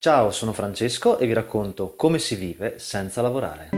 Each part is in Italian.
Ciao, sono Francesco e vi racconto come si vive senza lavorare.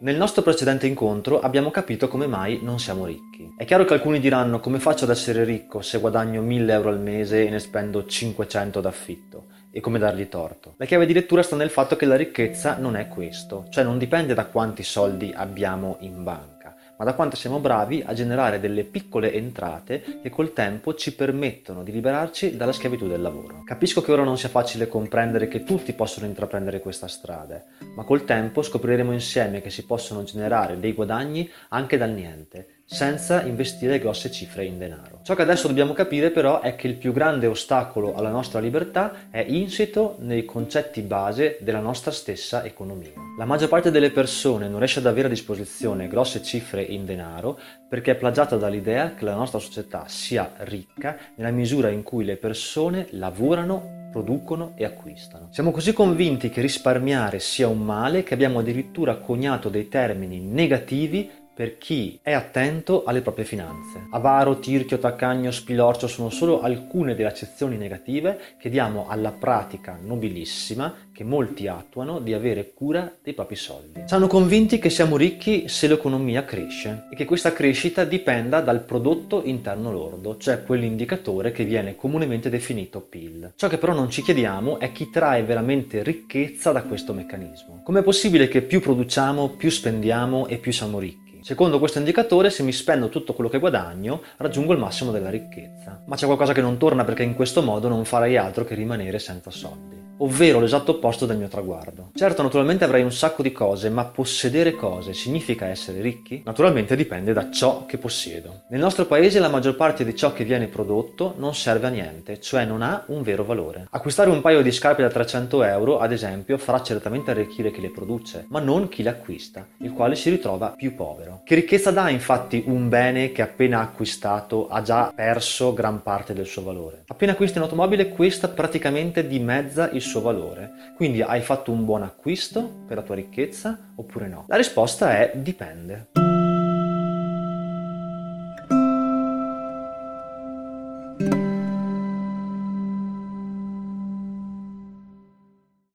Nel nostro precedente incontro abbiamo capito come mai non siamo ricchi. È chiaro che alcuni diranno come faccio ad essere ricco se guadagno 1000 euro al mese e ne spendo 500 d'affitto e come dargli torto. La chiave di lettura sta nel fatto che la ricchezza non è questo, cioè non dipende da quanti soldi abbiamo in banca ma da quanto siamo bravi a generare delle piccole entrate che col tempo ci permettono di liberarci dalla schiavitù del lavoro. Capisco che ora non sia facile comprendere che tutti possono intraprendere questa strada, ma col tempo scopriremo insieme che si possono generare dei guadagni anche dal niente senza investire grosse cifre in denaro. Ciò che adesso dobbiamo capire però è che il più grande ostacolo alla nostra libertà è insito nei concetti base della nostra stessa economia. La maggior parte delle persone non riesce ad avere a disposizione grosse cifre in denaro perché è plagiata dall'idea che la nostra società sia ricca nella misura in cui le persone lavorano producono e acquistano. Siamo così convinti che risparmiare sia un male che abbiamo addirittura coniato dei termini negativi per chi è attento alle proprie finanze. Avaro, tirchio, taccagno, spilorcio sono solo alcune delle accezioni negative che diamo alla pratica nobilissima che molti attuano di avere cura dei propri soldi. Siamo convinti che siamo ricchi se l'economia cresce e che questa crescita dipenda dal prodotto interno lordo, cioè quell'indicatore che viene comunemente definito PIL. Ciò che però non ci chiediamo è chi trae veramente ricchezza da questo meccanismo. Com'è possibile che più produciamo, più spendiamo e più siamo ricchi? Secondo questo indicatore, se mi spendo tutto quello che guadagno, raggiungo il massimo della ricchezza. Ma c'è qualcosa che non torna perché in questo modo non farei altro che rimanere senza soldi ovvero l'esatto opposto del mio traguardo. Certo, naturalmente avrei un sacco di cose, ma possedere cose significa essere ricchi? Naturalmente dipende da ciò che possiedo. Nel nostro paese la maggior parte di ciò che viene prodotto non serve a niente, cioè non ha un vero valore. Acquistare un paio di scarpe da 300 euro, ad esempio, farà certamente arricchire chi le produce, ma non chi le acquista, il quale si ritrova più povero. Che ricchezza dà infatti un bene che appena acquistato ha già perso gran parte del suo valore? Appena acquisti un'automobile, questa praticamente dimezza il suo suo valore. Quindi hai fatto un buon acquisto per la tua ricchezza oppure no? La risposta è dipende.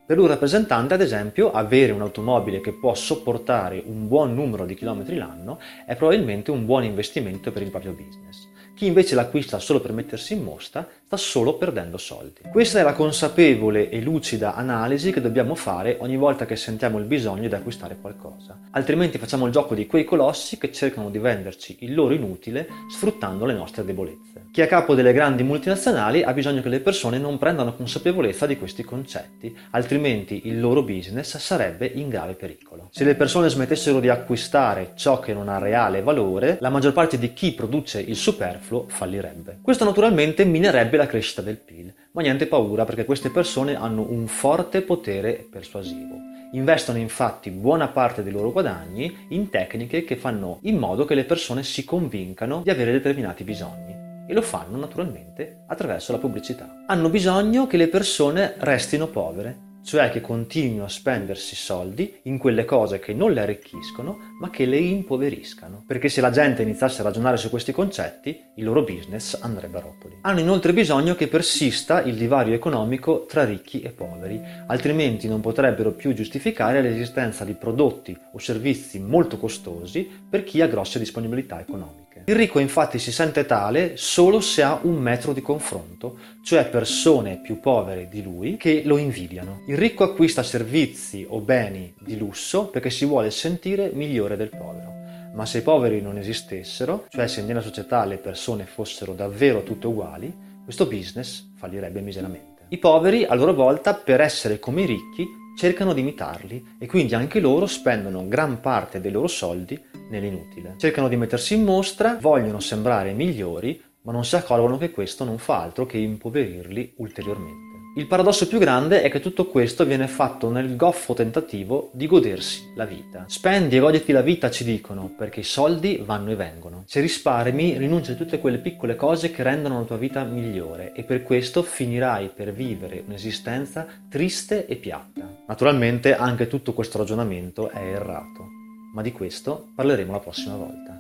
Per un rappresentante, ad esempio, avere un'automobile che può sopportare un buon numero di chilometri l'anno è probabilmente un buon investimento per il proprio business. Chi invece l'acquista solo per mettersi in mostra sta solo perdendo soldi. Questa è la consapevole e lucida analisi che dobbiamo fare ogni volta che sentiamo il bisogno di acquistare qualcosa. Altrimenti facciamo il gioco di quei colossi che cercano di venderci il loro inutile sfruttando le nostre debolezze. Chi è a capo delle grandi multinazionali ha bisogno che le persone non prendano consapevolezza di questi concetti, altrimenti il loro business sarebbe in grave pericolo. Se le persone smettessero di acquistare ciò che non ha reale valore, la maggior parte di chi produce il superfluo fallirebbe. Questo naturalmente minerebbe la crescita del PIL, ma niente paura perché queste persone hanno un forte potere persuasivo. Investono infatti buona parte dei loro guadagni in tecniche che fanno in modo che le persone si convincano di avere determinati bisogni e lo fanno naturalmente attraverso la pubblicità. Hanno bisogno che le persone restino povere cioè che continuino a spendersi soldi in quelle cose che non le arricchiscono ma che le impoveriscano, perché se la gente iniziasse a ragionare su questi concetti, il loro business andrebbe a rotoli. Hanno inoltre bisogno che persista il divario economico tra ricchi e poveri, altrimenti non potrebbero più giustificare l'esistenza di prodotti o servizi molto costosi per chi ha grosse disponibilità economiche. Il ricco infatti si sente tale solo se ha un metro di confronto, cioè persone più povere di lui che lo invidiano. Il ricco acquista servizi o beni di lusso perché si vuole sentire migliore del povero. Ma se i poveri non esistessero, cioè se nella società le persone fossero davvero tutte uguali, questo business fallirebbe miseramente. I poveri, a loro volta, per essere come i ricchi, cercano di imitarli e quindi anche loro spendono gran parte dei loro soldi nell'inutile. Cercano di mettersi in mostra, vogliono sembrare migliori, ma non si accorgono che questo non fa altro che impoverirli ulteriormente. Il paradosso più grande è che tutto questo viene fatto nel goffo tentativo di godersi la vita. Spendi e goditi la vita, ci dicono, perché i soldi vanno e vengono. Se risparmi, rinuncia a tutte quelle piccole cose che rendono la tua vita migliore e per questo finirai per vivere un'esistenza triste e piatta. Naturalmente anche tutto questo ragionamento è errato, ma di questo parleremo la prossima volta.